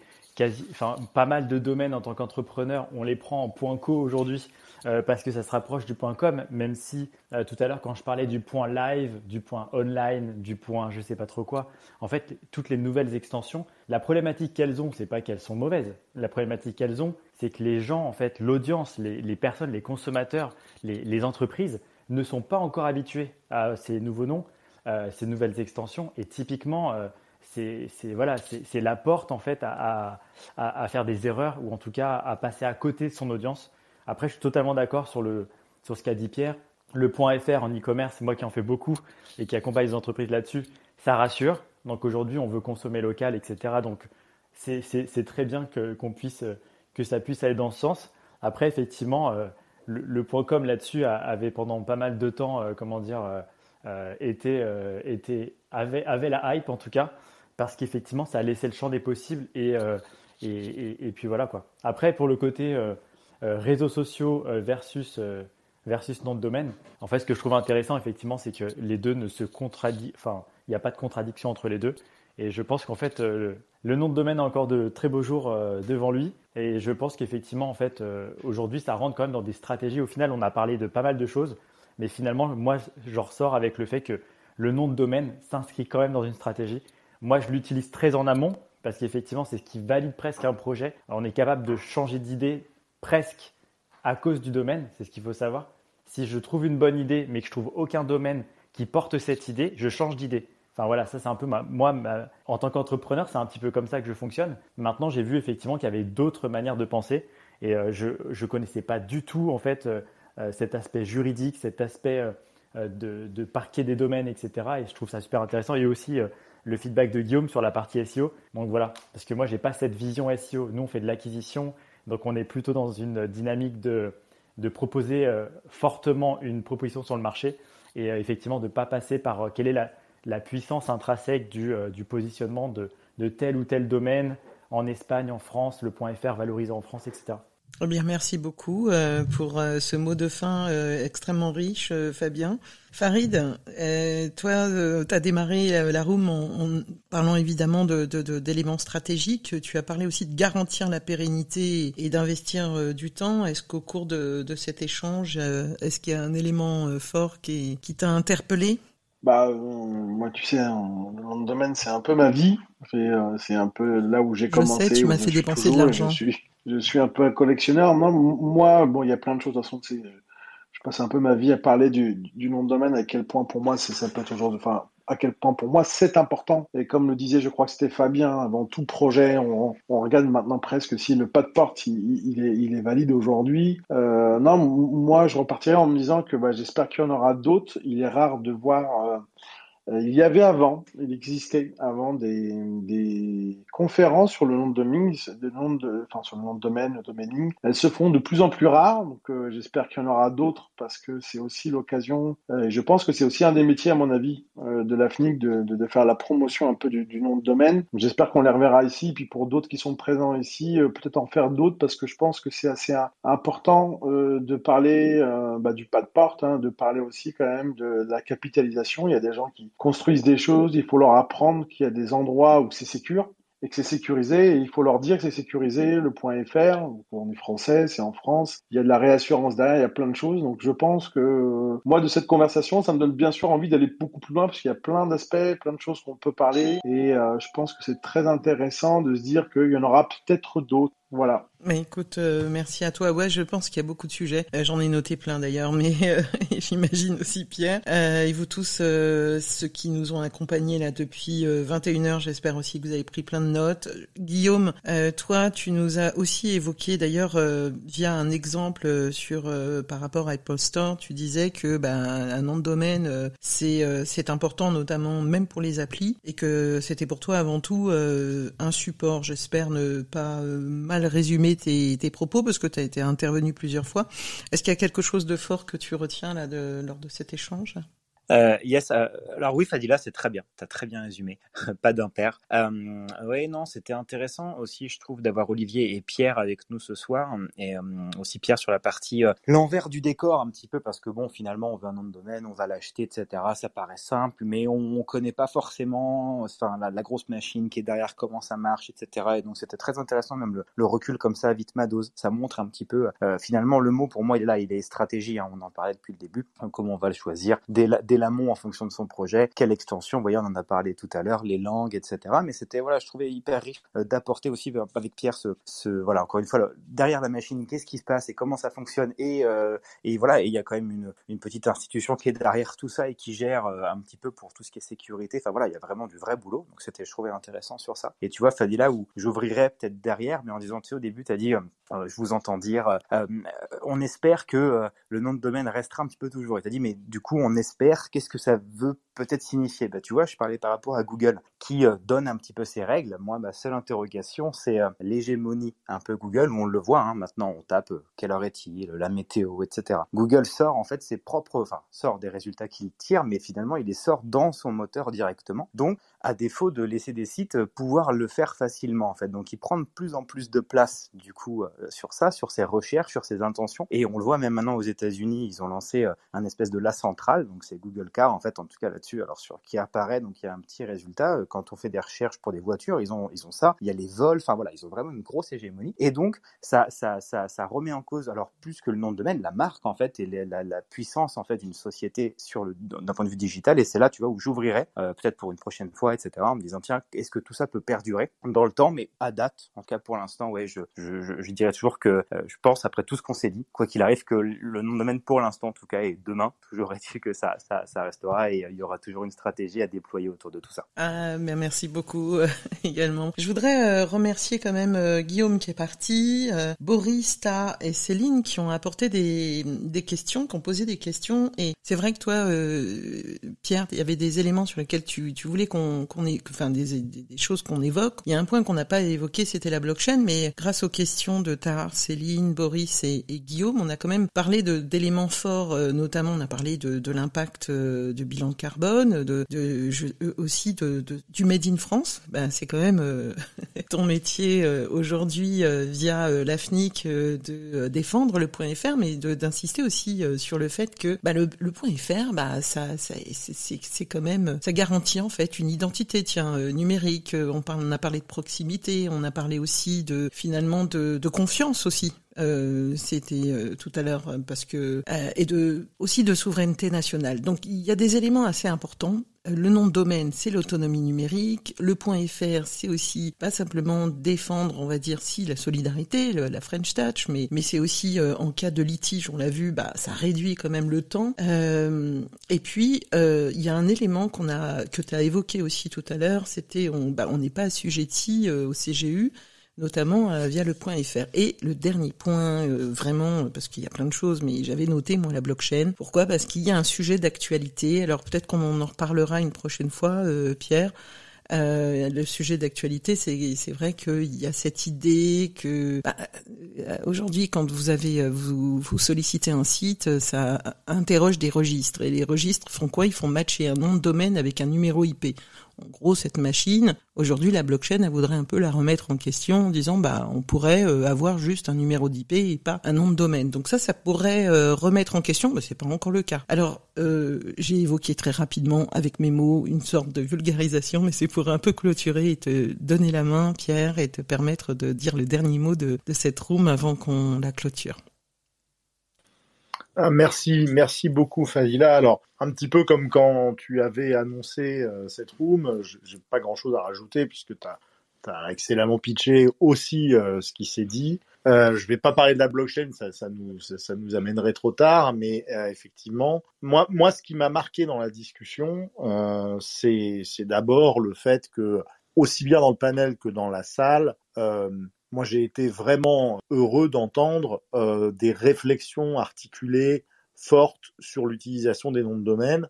enfin, pas mal de domaines en tant qu'entrepreneur, on les prend en point co aujourd'hui euh, parce que ça se rapproche du point com, même si euh, tout à l'heure quand je parlais du point live, du point online, du point je sais pas trop quoi, en fait toutes les nouvelles extensions, la problématique qu'elles ont, c'est pas qu'elles sont mauvaises. La problématique qu'elles ont, c'est que les gens, en fait, l'audience, les, personnes, les consommateurs, les, entreprises ne sont pas encore habitués à ces nouveaux noms, euh, ces nouvelles extensions, et typiquement c'est voilà, c'est la porte en fait à, à, faire des erreurs ou en tout cas à passer à côté de son audience après, je suis totalement d'accord sur, le, sur ce qu'a dit Pierre. Le point FR en e-commerce, moi qui en fais beaucoup et qui accompagne les entreprises là-dessus, ça rassure. Donc aujourd'hui, on veut consommer local, etc. Donc c'est très bien que, qu'on puisse, que ça puisse aller dans ce sens. Après, effectivement, euh, le, point com là-dessus avait pendant pas mal de temps, euh, comment dire, euh, été, avait, avait la hype en tout cas, parce qu'effectivement, ça a laissé le champ des possibles et et, puis voilà quoi. Après, pour le côté réseaux sociaux versus versus nom de domaine. En fait, ce que je trouve intéressant, effectivement, c'est que les deux ne se contradisent. Enfin, il n'y a pas de contradiction entre les deux. Et je pense qu'en fait, euh, le nom de domaine a encore de très beaux jours euh, devant lui. Et je pense qu'effectivement, en fait, euh, aujourd'hui, ça rentre quand même dans des stratégies. Au final, on a parlé de pas mal de choses. Mais finalement, moi, je ressors avec le fait que le nom de domaine s'inscrit quand même dans une stratégie. Moi, je l'utilise très en amont parce qu'effectivement, c'est ce qui valide presque un projet. on est capable de changer d'idée presque à cause du domaine. C'est ce qu'il faut savoir. Si je trouve une bonne idée, mais que je trouve aucun domaine qui porte cette idée, je change d'idée. Enfin voilà, ça c'est un peu moi en tant qu'entrepreneur, c'est un petit peu comme ça que je fonctionne. Maintenant, j'ai vu effectivement qu'il y avait d'autres manières de penser et euh, je ne connaissais pas du tout en fait euh, euh, cet aspect juridique, cet aspect de, de, parquet des domaines, etc. Et je trouve ça super intéressant. Et aussi le feedback de Guillaume sur la partie SEO. Donc voilà, parce que moi j'ai pas cette vision SEO. Nous on fait de l'acquisition, donc on est plutôt dans une dynamique de, de proposer fortement une proposition sur le marché et effectivement de ne pas passer par quelle est la la puissance intrinsèque du, euh, positionnement de, tel ou tel domaine en Espagne, en France, le point .fr valorisé en France, etc. Eh bien, merci beaucoup euh, pour euh, ce mot de fin extrêmement riche, Fabien. Farid, toi, tu as démarré la room en, parlant évidemment d'éléments de, stratégiques. Tu as parlé aussi de garantir la pérennité et d'investir du temps. Est-ce qu'au cours de, cet échange, est-ce qu'il y a un élément fort qui, qui t'a interpellé? Bah, euh, moi, tu sais, le domaine, c'est un peu ma vie. Euh, c'est un peu là où j'ai commencé. Je sais, tu m'as fait dépenser de l'argent. Suis, je suis un peu un collectionneur. Non, moi, bon, il y a plein de choses. De toute façon, je passe un peu ma vie à parler du, du nom de domaine, à quel point pour moi, ça peut être enfin, à quel point pour moi c'est important. Et comme le disait, je crois que c'était Fabien, avant tout projet, on, regarde maintenant presque si le pas de porte il, est, il est, valide aujourd'hui. Euh, non, moi je repartirais en me disant que bah, j'espère qu'il y en aura d'autres. Il est rare de voir euh, euh, il y avait avant, il existait avant des, des conférences sur le nom de domaine, sur le nom de domaine, domaining. Elles se font de plus en plus rares, donc euh, j'espère qu'il y en aura d'autres parce que c'est aussi l'occasion. Euh, et je pense que c'est aussi un des métiers, à mon avis, de la FNIC de, de, de, faire la promotion un peu du, du nom de domaine. J'espère qu'on les reverra ici, puis pour d'autres qui sont présents ici, peut-être en faire d'autres parce que je pense que c'est assez important de parler bah, du pas de porte, hein, de parler aussi quand même de la capitalisation. Il y a des gens qui construisent des choses, il faut leur apprendre qu'il y a des endroits où c'est sécure et que c'est sécurisé, et il faut leur dire que c'est sécurisé, le point .fr, on est français, c'est en France, il y a de la réassurance derrière, il y a plein de choses, donc je pense que moi de cette conversation, ça me donne bien sûr envie d'aller beaucoup plus loin, parce qu'il y a plein d'aspects, plein de choses qu'on peut parler, et euh, je pense que c'est très intéressant de se dire qu'il y en aura peut-être d'autres. Voilà. Mais écoute, euh, merci à toi. Ouais, je pense qu'il y a beaucoup de sujets. Euh, j'en ai noté plein d'ailleurs, mais euh, (laughs) j'imagine aussi Pierre. et vous tous, ceux qui nous ont accompagnés là depuis 21 heures, j'espère aussi que vous avez pris plein de notes. Guillaume, toi, tu nous as aussi évoqué d'ailleurs via un exemple sur par rapport à Apple Store, tu disais que ben un nom de domaine c'est c'est important notamment même pour les applis et que c'était pour toi avant tout un support. J'espère ne pas mal résumer tes, propos parce que tu as été intervenu plusieurs fois. Est-ce qu'il y a quelque chose de fort que tu retiens là lors de cet échange? Euh, yes, euh, alors oui, Fadila, c'est très bien. Tu as très bien résumé. (laughs) Pas d'impair. Euh, oui, non, c'était intéressant aussi, je trouve, d'avoir Olivier et Pierre avec nous ce soir. Et euh, aussi Pierre sur la partie euh, l'envers du décor un petit peu, parce que bon, finalement, on veut un nom de domaine, on va l'acheter, etc. Ça paraît simple, mais on, on connaît pas forcément enfin, la, grosse machine qui est derrière, comment ça marche, etc. Et donc, c'était très intéressant, même le, le, recul comme ça, vite ma dose. Ça montre un petit peu, finalement, le mot pour moi, il est là, il est stratégie. Hein, on en parlait depuis le début. Comment on va le choisir l'amont en fonction de son projet, quelle extension, vous on en a parlé tout à l'heure, les langues, etc. Mais c'était, voilà, je trouvais hyper riche euh, d'apporter aussi euh, avec Pierre ce, voilà, encore une fois, derrière la machine, qu'est-ce qui se passe et comment ça fonctionne et, euh, et voilà, il y a quand même une, petite institution qui est derrière tout ça et qui gère un petit peu pour tout ce qui est sécurité. Enfin voilà, il y a vraiment du vrai boulot. Donc c'était, je trouvais intéressant sur ça. Et tu vois, Fadila, où j'ouvrirais peut-être derrière, mais en disant, tu sais, au début, tu as dit, je vous entends dire, on espère que le nom de domaine restera un petit peu toujours. Et tu as dit, mais du coup, on espère, qu'est-ce que ça veut peut-être signifier bah, Tu vois, je parlais par rapport à Google, qui euh, donne un petit peu ses règles. Moi, ma seule interrogation, c'est euh, l'hégémonie un peu Google, on le voit, hein, maintenant on tape euh, quelle heure est-il, la météo, etc. Google sort en fait ses propres, enfin, sort des résultats qu'il tire, mais finalement, il les sort dans son moteur directement. Donc, à défaut de laisser des sites pouvoir le faire facilement, en fait. Donc, il prend de plus en plus de place, du coup, sur ça, sur ses recherches, sur ses intentions. Et on le voit même maintenant aux États-Unis, ils ont lancé un espèce de la centrale, donc c'est Google Car, en fait, en tout cas là-dessus, alors sur qui apparaît, donc il y a un petit résultat. Euh, quand on fait des recherches pour des voitures, ils ont, ils ont ça. Il y a les vols, enfin voilà, ils ont vraiment une grosse hégémonie. Et donc, ça, ça, ça, remet en cause, alors plus que le nom de domaine, la marque en fait et la, puissance en fait d'une société sur d'un point de vue digital. Et c'est là, tu vois, où j'ouvrirais euh, peut-être pour une prochaine fois, etc. En me disant tiens, est-ce que tout ça peut perdurer dans le temps, mais à date, en tout cas pour l'instant, ouais, je, je, je, dirais toujours que euh, je pense après tout ce qu'on s'est dit, quoi qu'il arrive, que le nom de domaine pour l'instant, en tout cas, et demain, toujours est-il que ça, ça, ça restera et il y aura toujours une stratégie à déployer autour de tout ça. Ah, mais merci beaucoup euh, (laughs) également. Je voudrais euh, remercier quand même euh, Guillaume qui est parti, Boris, Ta et Céline qui ont apporté des, des questions, qui ont posé des questions. Et c'est vrai que toi, Pierre, il y avait des éléments sur lesquels tu, tu voulais qu'on qu'on ait, enfin des, des, choses qu'on évoque. Il y a un point qu'on n'a pas évoqué, c'était la blockchain, mais grâce aux questions de Ta, Céline, Boris et, et, Guillaume, on a quand même parlé d'éléments forts, notamment on a parlé de, de l'impact du bilan carbone, de, de je, aussi de, de, du Made in France. Ben, c'est quand même euh, (laughs) ton métier euh, aujourd'hui euh, via l'AFNIC de défendre le point .fr, mais d'insister aussi sur le fait que bah, le, point .fr, bah, ça, c'est quand même, ça garantit en fait une identité, tiens, numérique. On, parle, on a parlé de proximité, on a parlé aussi de finalement de, de confiance aussi euh, c'était euh, tout à l'heure parce que euh, et aussi de souveraineté nationale. Donc il y a des éléments assez importants. Le nom de domaine, c'est l'autonomie numérique. Le point .fr, c'est aussi pas simplement défendre, on va dire, si la solidarité, la French Touch, mais mais c'est aussi en cas de litige, on l'a vu, bah ça réduit quand même le temps. et puis il y a un élément qu'on a que tu as évoqué aussi tout à l'heure, c'était on bah, on n'est pas assujetti au CGU notamment euh, via le point .fr. Et le dernier point, euh, vraiment, parce qu'il y a plein de choses, mais j'avais noté moi la blockchain. Pourquoi? Parce qu'il y a un sujet d'actualité. Alors peut-être qu'on en reparlera une prochaine fois, euh, Pierre. le sujet d'actualité, c'est c'est vrai qu'il y a cette idée que bah, aujourd'hui, quand vous avez vous, vous sollicitez un site, ça interroge des registres et les registres font quoi? Ils font matcher un nom de domaine avec un numéro IP. En gros, cette machine, aujourd'hui, la blockchain, elle voudrait un peu la remettre en question en disant, bah, on pourrait euh, avoir juste un numéro d'IP et pas un nom de domaine. Donc ça, ça pourrait euh, remettre en question, mais c'est pas encore le cas. Alors, euh, j'ai évoqué très rapidement avec mes mots une sorte de vulgarisation, mais c'est pour un peu clôturer et te donner la main, Pierre, et te permettre de dire le dernier mot de cette room avant qu'on la clôture. Ah, merci, merci beaucoup Fadila. Alors, un petit peu comme quand tu avais annoncé euh, cette room, j'ai pas grand chose à rajouter puisque tu as, excellemment pitché aussi euh, ce qui s'est dit. Euh, je vais pas parler de la blockchain, ça, ça, nous, ça, nous amènerait trop tard, mais euh, effectivement, moi, moi, ce qui m'a marqué dans la discussion, c'est d'abord le fait que, aussi bien dans le panel que dans la salle, moi, j'ai été vraiment heureux d'entendre euh, des réflexions articulées, fortes sur l'utilisation des noms de domaine.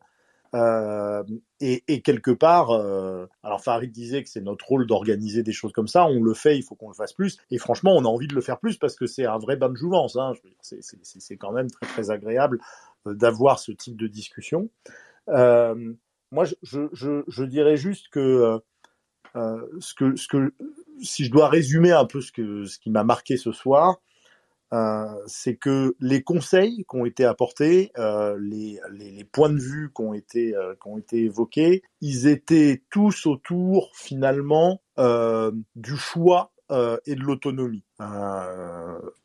Euh, et, quelque part, euh, alors Farid disait que c'est notre rôle d'organiser des choses comme ça, on le fait, il faut qu'on le fasse plus. Et franchement, on a envie de le faire plus parce que c'est un vrai bain de jouvence. Hein. C'est quand même très très agréable d'avoir ce type de discussion. Moi, je, je, dirais juste que ce que, ce que, si je dois résumer un peu ce, que, ce qui m'a marqué ce soir, euh, c'est que les conseils qui ont été apportés, euh, les, les, les, points de vue qui ont été, euh, qui ont été évoqués, ils étaient tous autour finalement euh, du choix euh, et de l'autonomie.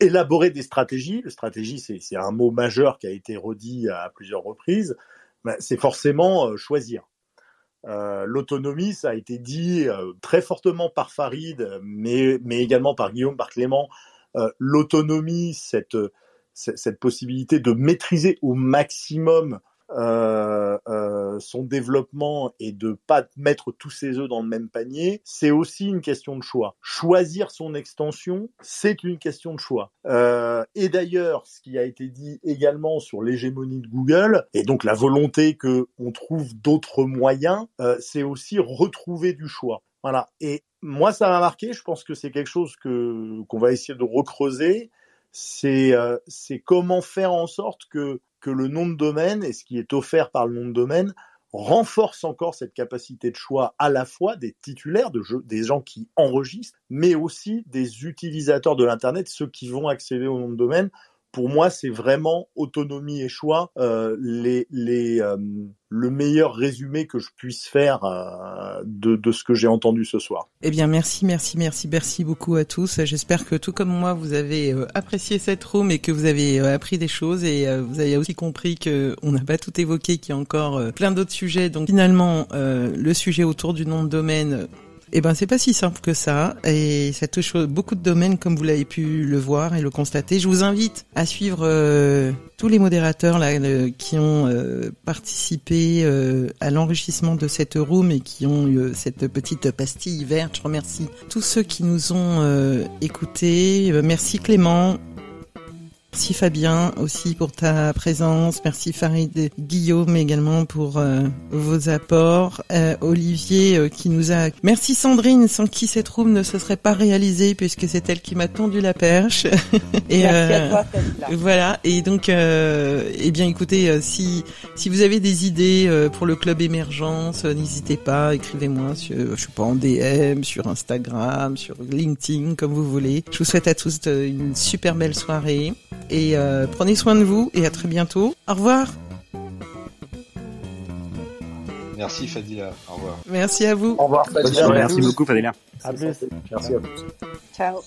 élaborer des stratégies, la stratégie c'est un mot majeur qui a été redit à plusieurs reprises, ben, c'est forcément choisir. Euh, l'autonomie, ça a été dit euh, très fortement par Farid, mais, mais également par Guillaume, par Clément. Euh, l'autonomie, cette possibilité de maîtriser au maximum euh, euh, son développement et de pas mettre tous ses œufs dans le même panier, c'est aussi une question de choix. Choisir son extension, c'est une question de choix. Euh, et d'ailleurs, ce qui a été dit également sur l'hégémonie de Google et donc la volonté que on trouve d'autres moyens, c'est aussi retrouver du choix. Voilà. Et moi, ça m'a marqué. Je pense que c'est quelque chose que qu'on va essayer de recreuser. C'est euh, comment faire en sorte que que le nom de domaine et ce qui est offert par le nom de domaine renforce encore cette capacité de choix à la fois des titulaires, de des gens qui enregistrent, mais aussi des utilisateurs de l'Internet, ceux qui vont accéder au nom de domaine. Pour moi, c'est vraiment autonomie et choix euh, euh, le meilleur résumé que je puisse faire euh, de, de, ce que j'ai entendu ce soir. Eh bien, merci, merci, merci, merci beaucoup à tous. J'espère que tout comme moi, vous avez apprécié cette room et que vous avez appris des choses et vous avez aussi compris que on n'a pas tout évoqué, qu'il y a encore plein d'autres sujets. Donc finalement, le sujet autour du nom de domaine, eh ben, c'est pas si simple que ça, et ça touche beaucoup de domaines, comme vous l'avez pu le voir et le constater. Je vous invite à suivre euh, tous les modérateurs là qui ont euh, participé euh, à l'enrichissement de cette room et qui ont eu cette petite pastille verte. Je remercie tous ceux qui nous ont écoutés. Merci Clément. Merci Fabien aussi pour ta présence. Merci Farid Guillaume également pour euh, vos apports. Euh, Olivier euh, qui nous a... Merci Sandrine, sans qui cette room ne se serait pas réalisée puisque c'est elle qui m'a tendu la perche. (laughs) et Merci à toi, Voilà. Et donc, eh bien écoutez, si si vous avez des idées pour le club émergence, n'hésitez pas, écrivez-moi sur, je sais pas, en DM, sur Instagram, sur LinkedIn, comme vous voulez. Je vous souhaite à tous une super belle soirée et euh, prenez soin de vous et à très bientôt. Au revoir. Merci Fadila. Au revoir. Merci à vous. Au revoir Fadila. Merci beaucoup Fadila. À plus. Merci à vous. Ciao.